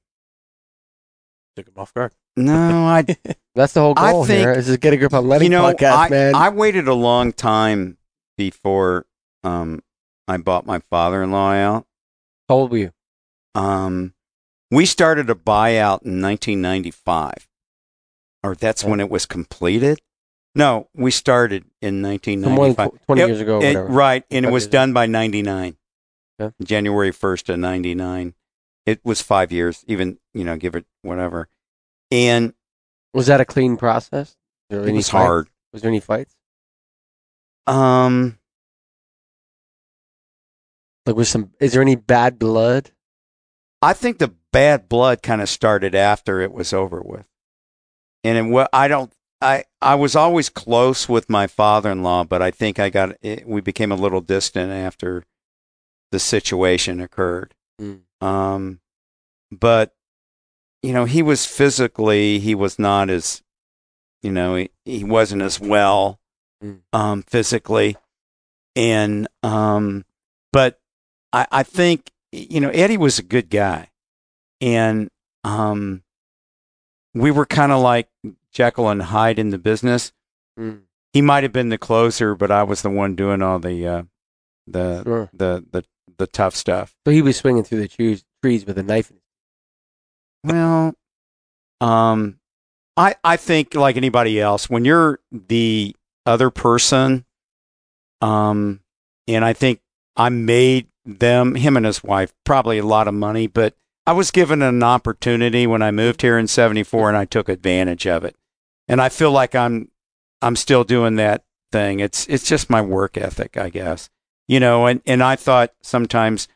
took him off guard no, I <laughs> That's the whole I goal here. think- Is to get a grip on letting you know, podcast, I, man. I waited a long time before um I bought my father-in-law out. How old were you? Um, we started a buyout in 1995, or that's when it was completed. No, we started in 1995. than 20 It- years ago or it- right, and it was done by 99. Yeah. January 1st of 99. It was five years, even, you know, give it whatever. And Was that a clean process? Was there it any was fight- hard. Was there any fights? Um, Like, was some? Is there any bad blood? I think the bad blood kind of started after it was over with. And it, wa- I don't, I, I was always close with my father-in-law, but I think I got, it, we became a little distant after the situation occurred. Mm. Um, but, you know, he was physically, he was not as, you know, he, he wasn't as well, Mm. um, physically. And, um, but I, I think, you know, Eddie was a good guy. And, um, we were kind of like Jekyll and Hyde in the business. Mm. He might have been the closer, but I was the one doing all the, uh, the, Sure. the, the, the tough stuff. So he was swinging through the trees, trees with a knife. Well, um, I I think like anybody else, when you're the other person, um, and I think I made them, him and his wife, probably a lot of money, but I was given an opportunity when I moved here in '74, and I took advantage of it, and I feel like I'm I'm still doing that thing. It's it's just my work ethic, I guess, you know. And and I thought sometimes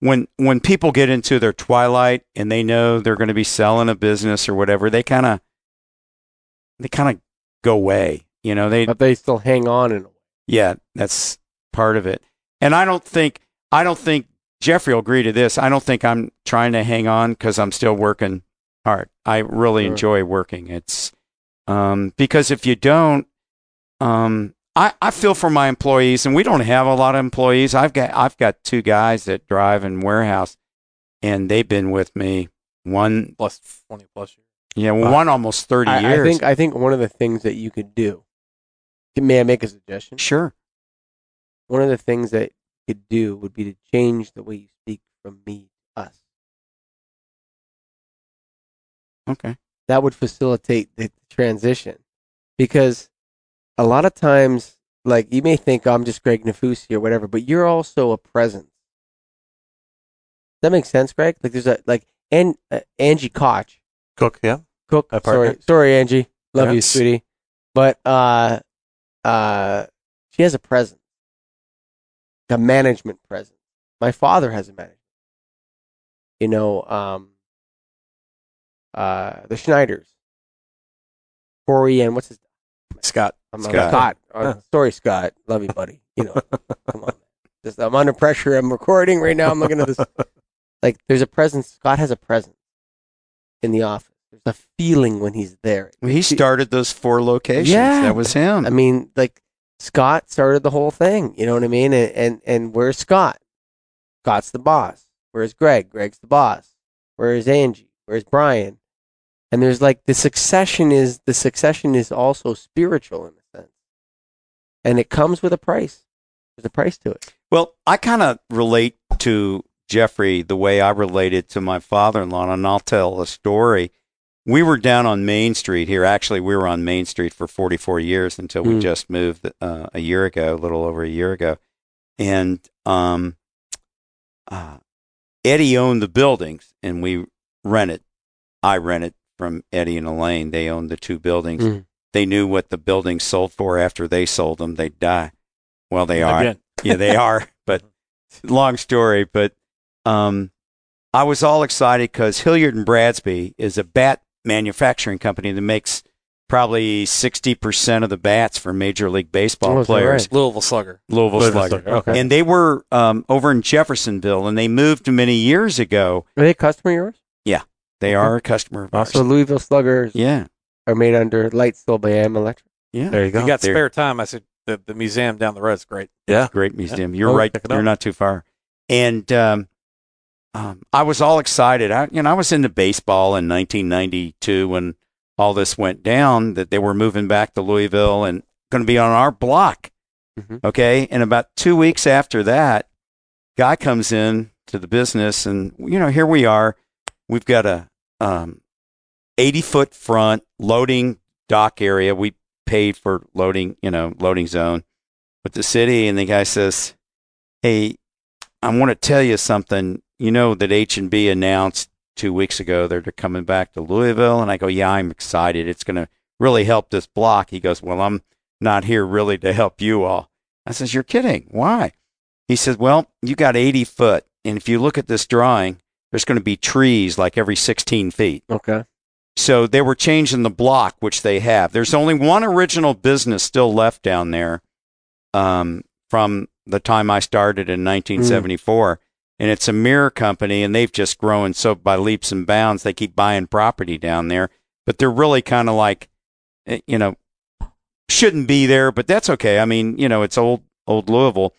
when when people get into their twilight and they know they're going to be selling a business or whatever, they kind of they kind of go away. You know, they But they still hang on in yeah, that's part of it. And I don't think I don't think Jeffrey will agree to this. I don't think I'm trying to hang on because I'm still working hard. I really Sure. enjoy working. It's um, because if you don't, um, I, I feel for my employees, and we don't have a lot of employees. I've got I've got two guys that drive in warehouse, and they've been with me one plus 20 plus years yeah one almost thirty I, years. I think I think one of the things that you could do. May I make a suggestion? sure. One of the things that could do would be to change the way you speak from me to us. Okay. that would facilitate the transition. Because a lot of times like you may think "Oh, i'm just greg nafusi or whatever but you're also a presence. Does that makes sense greg? Like there's a like and uh, angie koch. Cook, yeah. cook. Sorry. sorry angie. Love you sweetie. But uh uh she has a presence a management presence my father has a management you know um uh the schneiders corey and what's his scott I'm Scott. Scott. Scott. Uh, sorry, Scott. Love you, buddy. You know, <laughs> come on. Just, I'm under pressure. I'm recording right now. I'm looking at this. <laughs> Like, there's a presence. Scott has a presence in the office. There's a feeling when he's there. Well, he started those four locations. Yeah. that was him. I mean, like Scott started the whole thing. You know what I mean? And and, and where's Scott? Scott's the boss. Where's Greg? Greg's the boss. Where's Angie? Where's Brian? And there's like the succession is the succession is also spiritual in a sense, and it comes with a price. There's a price to it. Well, I kind of relate to Jeffrey the way I related to my father-in-law, and I'll tell a story. We were down on Main Street here. Actually, we were on Main Street for 44 years until we Hmm. just moved uh, a year ago, a little over a year ago. And um, uh, Eddie owned the buildings, and we rented. I rented from Eddie and Elaine. They owned the two buildings. Hmm. They knew what the buildings sold for after they sold them. They'd die. Well, they are <laughs> yeah, they are. But long story. But um, I was all excited because Hillerich and Bradsby is a bat manufacturing company that makes probably sixty percent of the bats for Major League Baseball Oh, players. right? Louisville Slugger. Louisville, Louisville Slugger. Slugger, okay. And they were um, over in Jeffersonville, and they moved many years ago. Are they a customer of yours? Yeah. They are a customer of ours. So Louisville Sluggers Yeah, are made under lights sold by AM Electric. yeah. There you go. You got There- spare time? I said the, the museum down the road is great. yeah. Great museum. You're Oh, right. You're not too far. And um, um, I was all excited. I, you know, I was into baseball in 1992 when all this went down. That they were moving back to Louisville and going to be on our block. Mhm. Okay, and about two weeks after that, guy comes in to the business, and you know, here we are. We've got a um, 80 foot front loading dock area. We paid for loading, you know, loading zone with the city, and the guy says, "Hey, I want to tell you something. You know that H and B announced two weeks ago that they're coming back to Louisville." And I go, "Yeah, I'm excited. It's going to really help this block." He goes, "Well, I'm not here really to help you all." I says, "You're kidding? Why?" He says, "Well, you got 80 foot, and if you look at this drawing, there's going to be trees like every 16 feet." Okay. So they were changing the block, which they have. There's only one original business still left down there um, from the time I started in 1974. And it's a mirror company, and they've just grown so by leaps and bounds. They keep buying property down there, but they're really kind of like, eh, you know, shouldn't be there, but that's okay. I mean, you know, it's old, old Louisville.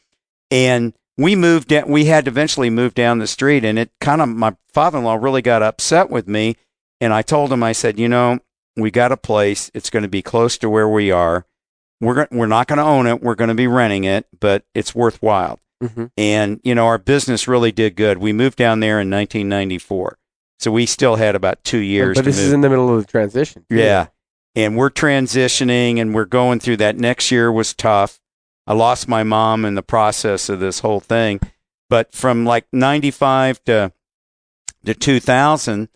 And we moved down, we had to eventually move down the street, and it kind of, my father in law really got upset with me and I told him, I said, you know, we got a place. It's going to be close to where we are. We're we're not going to own it. We're going to be renting it, but it's worthwhile. Hmm And you know, our business really did good. We moved down there in 1994, so we still had about two years. But this move. is in the middle of the transition. too. Yeah. And we're transitioning and we're going through that. Next year was tough. I lost my mom in the process of this whole thing. But from like 95 to, to 2000,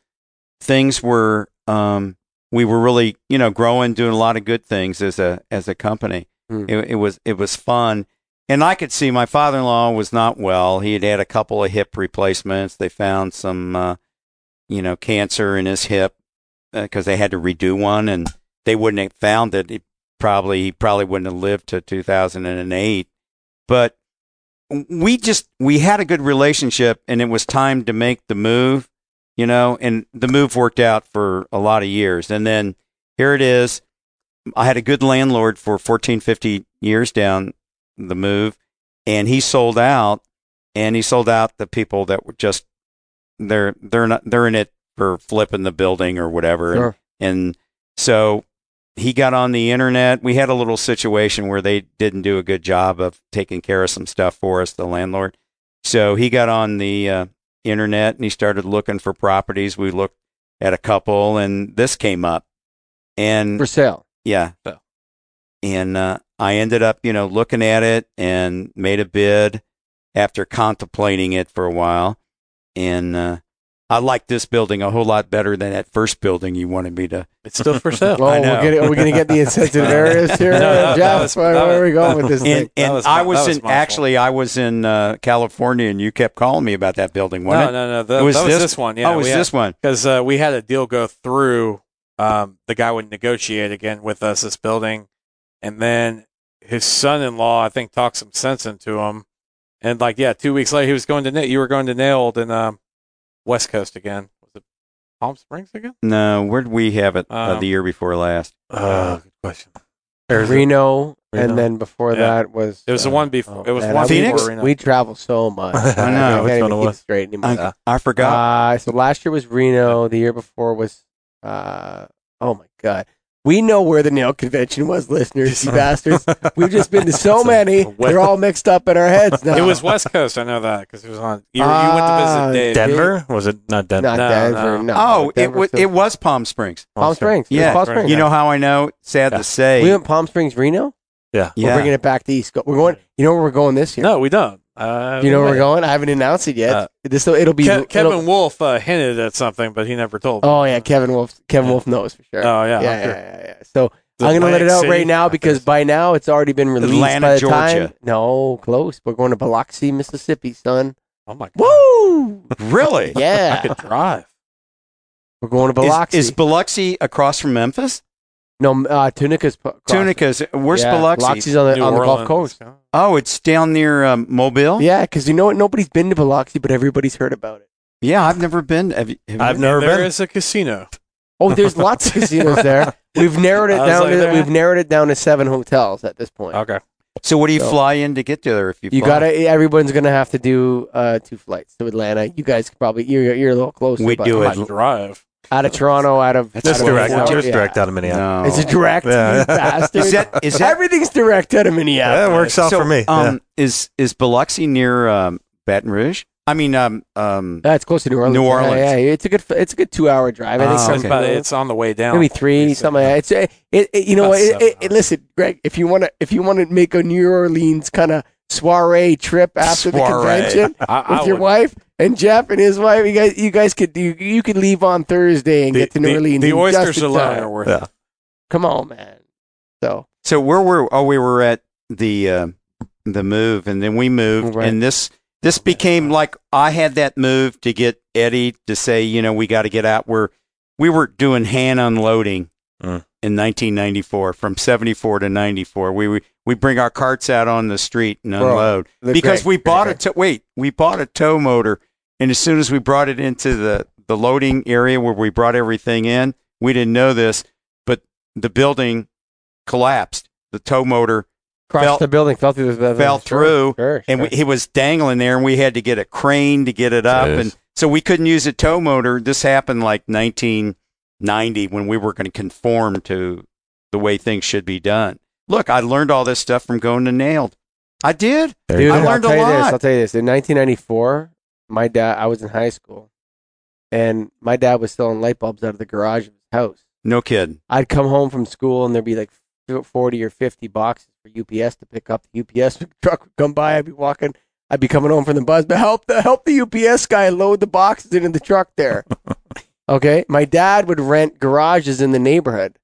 things were, um, we were really, you know, growing, doing a lot of good things as a, as a company. Hmm. It, it was, it was fun. And I could see my father-in-law was not well. He had had a couple of hip replacements. They found some, uh, you know, cancer in his hip because they had to redo one, and they wouldn't have found it. He probably he probably wouldn't have lived to 2008. But we just we had a good relationship, and it was time to make the move, you know. And the move worked out for a lot of years, and then here it is. I had a good landlord for 14, 50 years down the move, and he sold out, and he sold out the people that were just they're they're not they're in it for flipping the building or whatever. Sure. And, and so he got on the internet. We had a little situation where they didn't do a good job of taking care of some stuff for us, the landlord. So he got on the uh, internet and he started looking for properties. We looked at a couple and this came up. And For sale. yeah. So. And uh, I ended up, you know, looking at it and made a bid after contemplating it for a while. And uh, I like this building a whole lot better than that first building you wanted me to. <laughs> It's still for sale. Oh, we're getting, are we going to get the insensitive areas <laughs> here, No, no, Jeff? was- where, that where are we going with this <laughs> And, thing? And was I was, was in my actually I was in uh, California and you kept calling me about that building, no, wasn't no, it? no. That, It was that was this- this, one. Yeah, oh, it was had- this one. because uh, we had a deal go through. Um, the guy would negotiate again with us this building, and then his son-in-law, I think, talked some sense into him. And like, yeah, two weeks later, he was going to you were going to NAILD in um, West Coast again. Was it Palm Springs again? No, where did we have it uh, Um, the year before last? Uh, good question. Reno, Reno. and then before Yeah. that was. It was the uh, one before. oh, it was man, one Phoenix? before Reno. We travel so much. <laughs> I know. I can't even keep straight anymore. I, I forgot. Uh, so last year was Reno. The year before was, uh, oh my god, We know where the NAILD convention was, listeners, you <laughs> bastards. We've just been to <laughs> so many. They're all mixed up in our heads now. It was West Coast. I know that because it was on. You, you went Ah, to visit Dave. Denver was it not Denver? not No, Denver. no. No. oh, it was still- it was Palm Springs. Palm Springs. It Yeah, Palm Springs. You know how I know? Sad Yeah. to say. we went Palm Springs, Reno. Yeah. We're yeah. bringing it back to East Coast. We're going. You know where we're going this year? No, we don't. Uh, Do you know where we're going? I haven't announced it yet. Uh, this it'll be Ke- it'll- Kevin Wolf uh, hinted at something, but he never told. me. Oh yeah, Kevin Wolf. Kevin Yeah. Wolf knows for sure. Oh, yeah, yeah, I'm yeah, sure. yeah, yeah. So The I'm gonna let it out City? right now because by now it's already been released. Atlanta, by the Georgia. Time. No, close. We're going to Biloxi, Mississippi, son. Oh my god! Woo! really? Yeah. <laughs> I could drive. we're going to Is, Biloxi. is Biloxi across from Memphis? No, uh, Tunica's. po- cross- Tunica's. Where's yeah, Biloxi? Biloxi's on the New on the Gulf Coast. Oh, it's down near um, Mobile. Yeah, because you know what? Nobody's been to Biloxi, but everybody's heard about it. Yeah, I've never been. Have you, have I've been? never There been. is a casino. Oh, there's lots of <laughs> casinos there. We've narrowed it down. like, to, there- we've narrowed it down to seven hotels at this point. Okay. So, what do you So- fly in to get there? If you You fly? gotta. Everyone's gonna have to do uh, two flights to Atlanta. You guys could probably you're you're a little closer. We but do I it. drive. Out of Toronto, out of That's Just out of direct. Fort- Just yeah. direct out of Minneapolis. No. It's a direct, Yeah. you bastard. Is that is that Everything's direct out of Yeah, Minneapolis. it works out so, for me. Um, is is Biloxi near um, Baton Rouge? I mean, um, um, That's close to New Orleans. New Yeah, Orleans. Yeah, it's a good. It's a good two hour drive. I think Oh, some It's, about, it's on the way down. maybe three, something like that. It's it, it, it- you know About what? It, it, it- listen, Greg, if you want to if you want to make a New Orleans kind of soiree trip after the convention I, I with your would- wife and Jeff and his wife, you guys you guys could you, you could leave on Thursday and The, get to New the- Orleans. the oysters just in alone time. are worth Yeah. it. Come on, man. So so where were? Oh, we were at the uh, the move, and then we moved, Right. and this this became like I had that move to get Eddie to say, you know, we got to get out. We're we were doing hand unloading Mm. in 1994, from 74 to 94. We we we bring our carts out on the street and Bro, unload. the because Greg- we bought a Greg- to- wait we bought a tow motor and as soon as we brought it into the the loading area where we brought everything in we didn't know this but the building collapsed. The tow motor across fell- the building fell through the fell sure, through, sure, and sure. we, it was dangling there and we had to get a crane to get it up Jeez. and so we couldn't use a tow motor. This happened like 1990 when we were going to conform to the way things should be done look i learned all this stuff from going to NAILD i did Dude, I go. I'll learned a you this. lot. I'll tell you this. In 1994, my dad, I was in high school, and my dad was selling light bulbs out of the garage of his house. no kid I'd come home from school, and there'd be like 40 or 50 boxes for UPS to pick up. The UPS <laughs> truck would come by. I'd be walking. I'd be coming home from the bus, but help the help the UPS guy load the boxes into the truck there. <laughs> okay, my dad would rent garages in the neighborhood,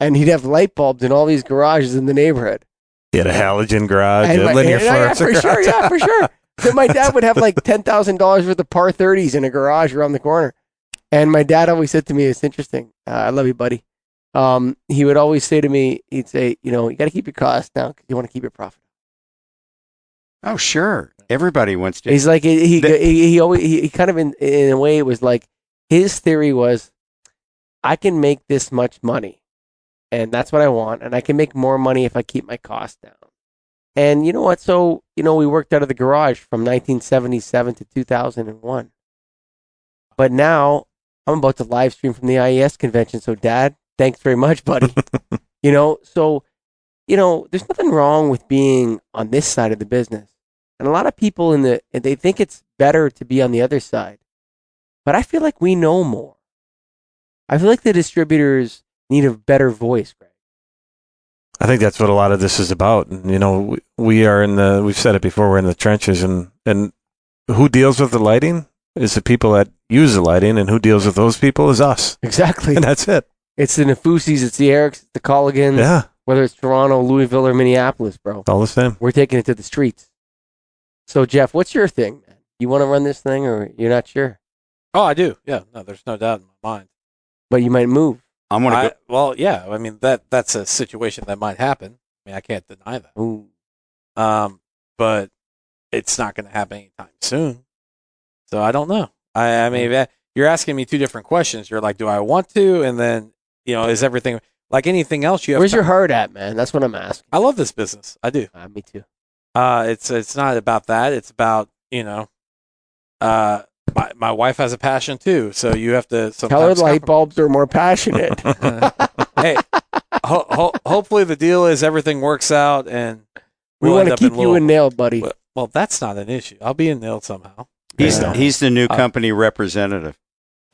and he'd have light bulbs in all these garages in the neighborhood. He had a halogen garage, And a my- linear <laughs> yeah, yeah, fluorescent for sure, yeah, for sure. So my dad would have like <laughs> ten thousand dollars worth of par thirties in a garage around the corner, and my dad always said to me, "It's interesting. Uh, I love you, buddy." Um, he would always say to me, he'd say, "You know, you got to keep your costs down because you want to keep your profit." oh sure everybody wants to He's like, he he, The- he, he always he, he kind of in in a way it was like his theory was, I can make this much money, and that's what I want, and I can make more money if I keep my costs down. And you know what? So you know, we worked out of the garage from 1977 to 2001. But now I'm about to live stream from the IES convention. So, Dad, thanks very much, buddy. <laughs> you know, so you know, there's nothing wrong with being on this side of the business. And a lot of people in the they think it's better to be on the other side. But I feel like we know more. I feel like the distributors need a better voice, Greg. I think that's what a lot of this is about. And, you know, we, we are in the, we've said it before, we're in the trenches and, and who deals with the lighting is the people that use the lighting and who deals with those people is us. Exactly. And that's it. It's the Nafusis, it's the Erics, it's the Colligans, Yeah. whether it's Toronto, Louisville, or Minneapolis, bro. It's all the same. We're taking it to the streets. So, Jeff, what's your thing, man? You want to run this thing, or you're not sure, Oh, I do. Yeah. No, there's no doubt in my mind. but you might move. I'm gonna I, go well, yeah. I mean that that's a situation that might happen. I mean, I can't deny that. Ooh. Um, but it's not going to happen anytime soon. So I don't know. I, I mean, you're asking me two different questions. You're like, do I want to? And then, you know, is everything like anything else? You have. Where's your heart at, man? That's what I'm asking. I love this business. I do. Uh, me too. Uh, it's it's not about that. It's about you know, uh, my my wife has a passion too. So you have to Color light bulbs are more passionate. <laughs> hey, ho- ho- hopefully the deal is everything works out and We we'll want to up keep you Louisville. in NAILD, buddy. Well, well, that's not an issue. I'll be in NAILD somehow. He's Yeah. he's the new Uh, company representative.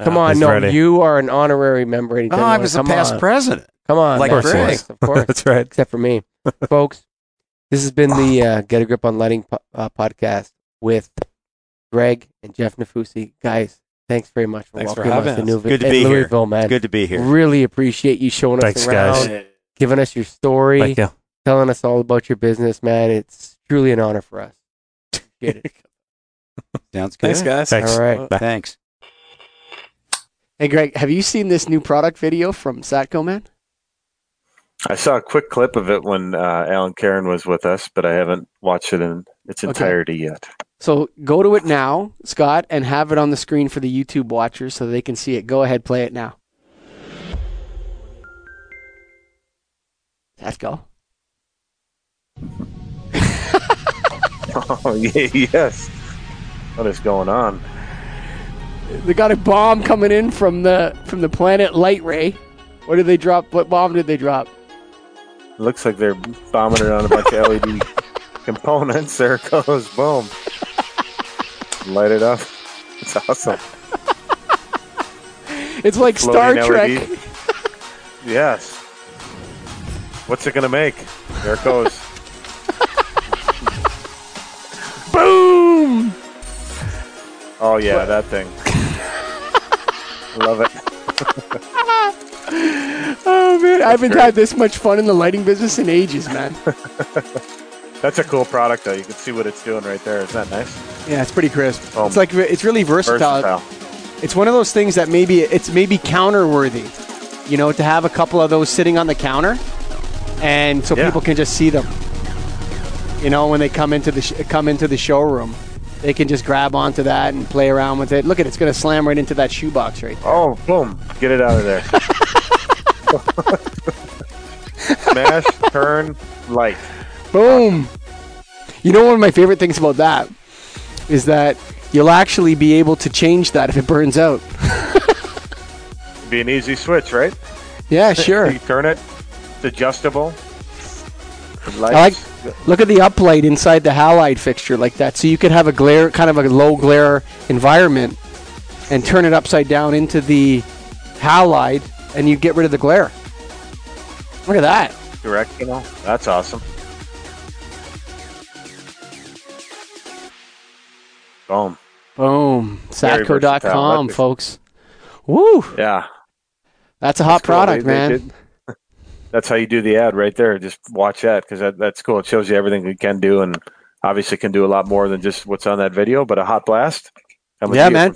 Come Uh, on, no, ready. you are an honorary member. anytime Oh, you I wanna was the come past on. president. Come on, Like man. Greg. Of course, of course. <laughs> That's right. except for me. <laughs> Folks, this has been the uh, Get a Grip on Lighting po- uh, podcast with Greg and Jeff Nafusi. Guys, thanks very much for Thanks for welcoming having us to us. Newville, Good to and be here. Louisville, man. Good to be here. Really appreciate you showing us Thanks, around, guys. giving us your story, Thank you. telling us all about your business, man. It's truly an honor for us. Get it. <laughs> Sounds good. Thanks, guys. Thanks. All right. Thanks. Hey, Greg, have you seen this new product video from Satco, man? I saw a quick clip of it when uh, Alan Karen was with us, but I haven't watched it in its Okay. entirety yet. So go to it now, Scott, and have it on the screen for the YouTube watchers so they can see it. Go ahead, play it now. Let's go. <laughs> Oh yeah, yes. What is going on? They got a bomb coming in from the from the planet Light Ray. What did they drop? What bomb did they drop? Looks like they're bombing it on a bunch of <laughs> LED components. There it goes. Boom. Light it up. It's awesome. <laughs> It's like Star Trek. LED. Yes. What's it gonna make? There it goes. <laughs> Boom! Oh yeah, that thing. Love it. <laughs> Oh man, I haven't had this much fun in the lighting business in ages, man. That's a cool product though. You can see what it's doing right there. Isn't that nice? Yeah, it's pretty crisp. Um, it's like it's really versatile. Versatile. It's one of those things that maybe it's maybe counter worthy, you know, to have a couple of those sitting on the counter, and so Yeah. people can just see them. You know, when they come into the sh- come into the showroom, they can just grab onto that and play around with it. Look at it, it's going to slam right into that shoebox right there. Oh, boom! Get it out of there. <laughs> Smash, turn, light. Boom! You know, one of my favorite things about that is that you'll actually be able to change that if it burns out. <laughs> Be an easy switch, right? Yeah, <laughs> sure. You turn it. It's adjustable. Like- Look at the uplight inside the halide fixture like that. So you could have a glare, kind of a low glare environment, and turn it upside down into the halide, and you get rid of the glare. Look at that. direct. You know, that's awesome. Boom. Boom. Satco.com, folks. Woo! Yeah. That's a hot That's cool. product, They- man. <laughs> that's how you do the ad right there. Just watch that because that, that's cool. It shows you everything we can do, and obviously can do a lot more than just what's on that video. But a hot blast. Yeah, man.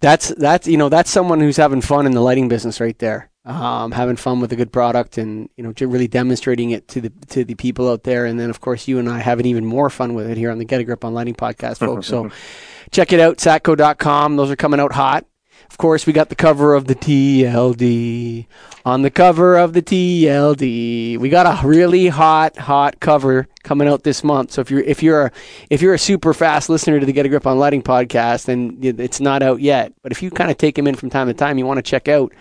That's that's you know that's someone who's having fun in the lighting business right there um, having fun with a good product and you know really demonstrating it to the to the people out there. And then of course you and i having even more fun with it here on the get a grip on lighting podcast folks. So <laughs> check it out satco.com those are coming out hot. Of course we got the cover of the tld on the cover of the tld we got a really hot hot cover coming out this month. So if you're if you're a if you're a super fast listener to the Get a Grip on Lighting podcast, then it's not out yet. But if you kind of take them in from time to time, you want to check out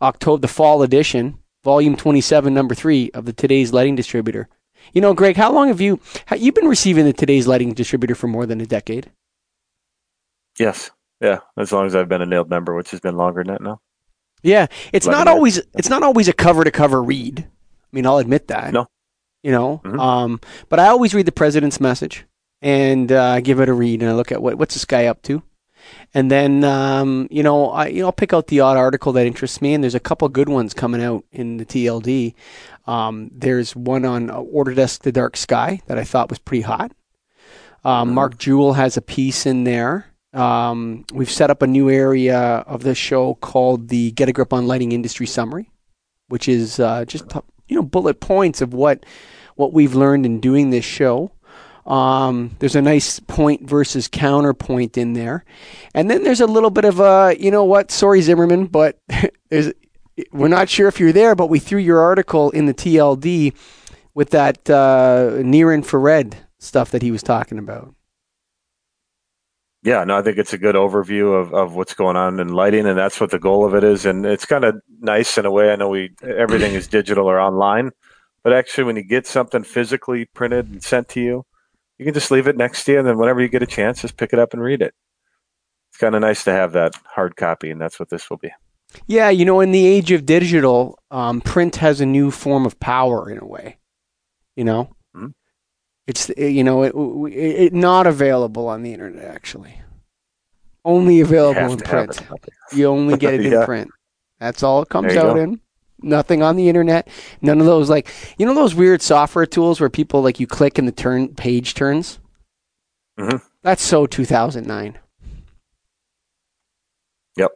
October, the fall edition, volume 27, number three of the Today's Lighting Distributor. You know, Greg, how long have you you've been receiving the Today's Lighting Distributor for more than a decade? Yes. Yeah. As long as I've been a NAILD member, which has been longer than that now. Yeah, it's Lighting not always it's not always a cover to cover read. I mean, I'll admit that. No. You know, Mhm. um, but I always read the president's message and uh, give it a read, and I look at what what's this guy up to, and then um, you know I you know I'll pick out the odd article that interests me, and there's a couple good ones coming out in the TLD. Um, there's one on uh, Autodesk The Dark Sky that I thought was pretty hot. Um, Mhm. Mark Jewell has a piece in there. Um, we've set up a new area of the show called the Get a Grip on Lighting Industry Summary, which is uh, just you know bullet points of what what we've learned in doing this show. Um, there's a nice point versus counterpoint in there, and then there's a little bit of a you know what? Sorry, Zimmerman, but <laughs> we're not sure if you're there, but we threw your article in the TLD with that uh, near infrared stuff that he was talking about. yeah, no, I think it's a good overview of, of what's going on in lighting, and that's what the goal of it is. And it's kind of nice in a way. I know we everything is digital or online, but actually, when you get something physically printed and sent to you, you can just leave it next to you, and then whenever you get a chance, just pick it up and read it. It's kind of nice to have that hard copy, and that's what this will be. Yeah, you know, in the age of digital, um, print has a new form of power in a way. You know, Mhm. it's you know it, it, it not available on the internet actually. Only available in print. You only get it <laughs> in Yeah. print. That's all it comes out go. in. Nothing on the internet. None of those like you know those weird software tools where people like you click and the turn page turns. Mhm. That's so 2009. Yep,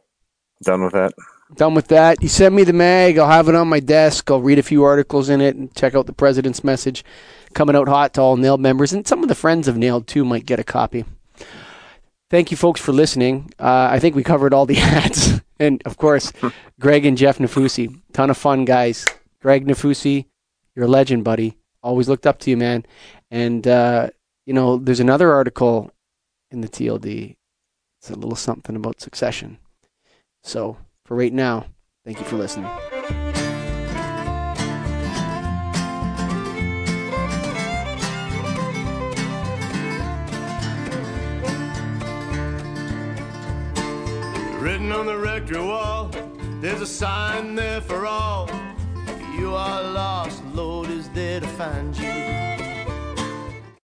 Done with that. Done with that. You send me the mag. I'll have it on my desk. I'll read a few articles in it and check out the president's message coming out hot to all NAILD members. And some of the friends of NAILD, too, might get a copy. Thank you, folks, for listening. Uh, I think we covered all the <laughs> ads. And, of course, Greg and Jeff Nafusi. Ton of fun, guys. Greg Nafusi, you're a legend, buddy. Always looked up to you, man. And, uh, you know, there's another article in the TLD. It's a little something about succession. So, for right now, thank you for listening. Written on the rectory wall, there's a sign there for all. You are lost, the Lord is there to find you.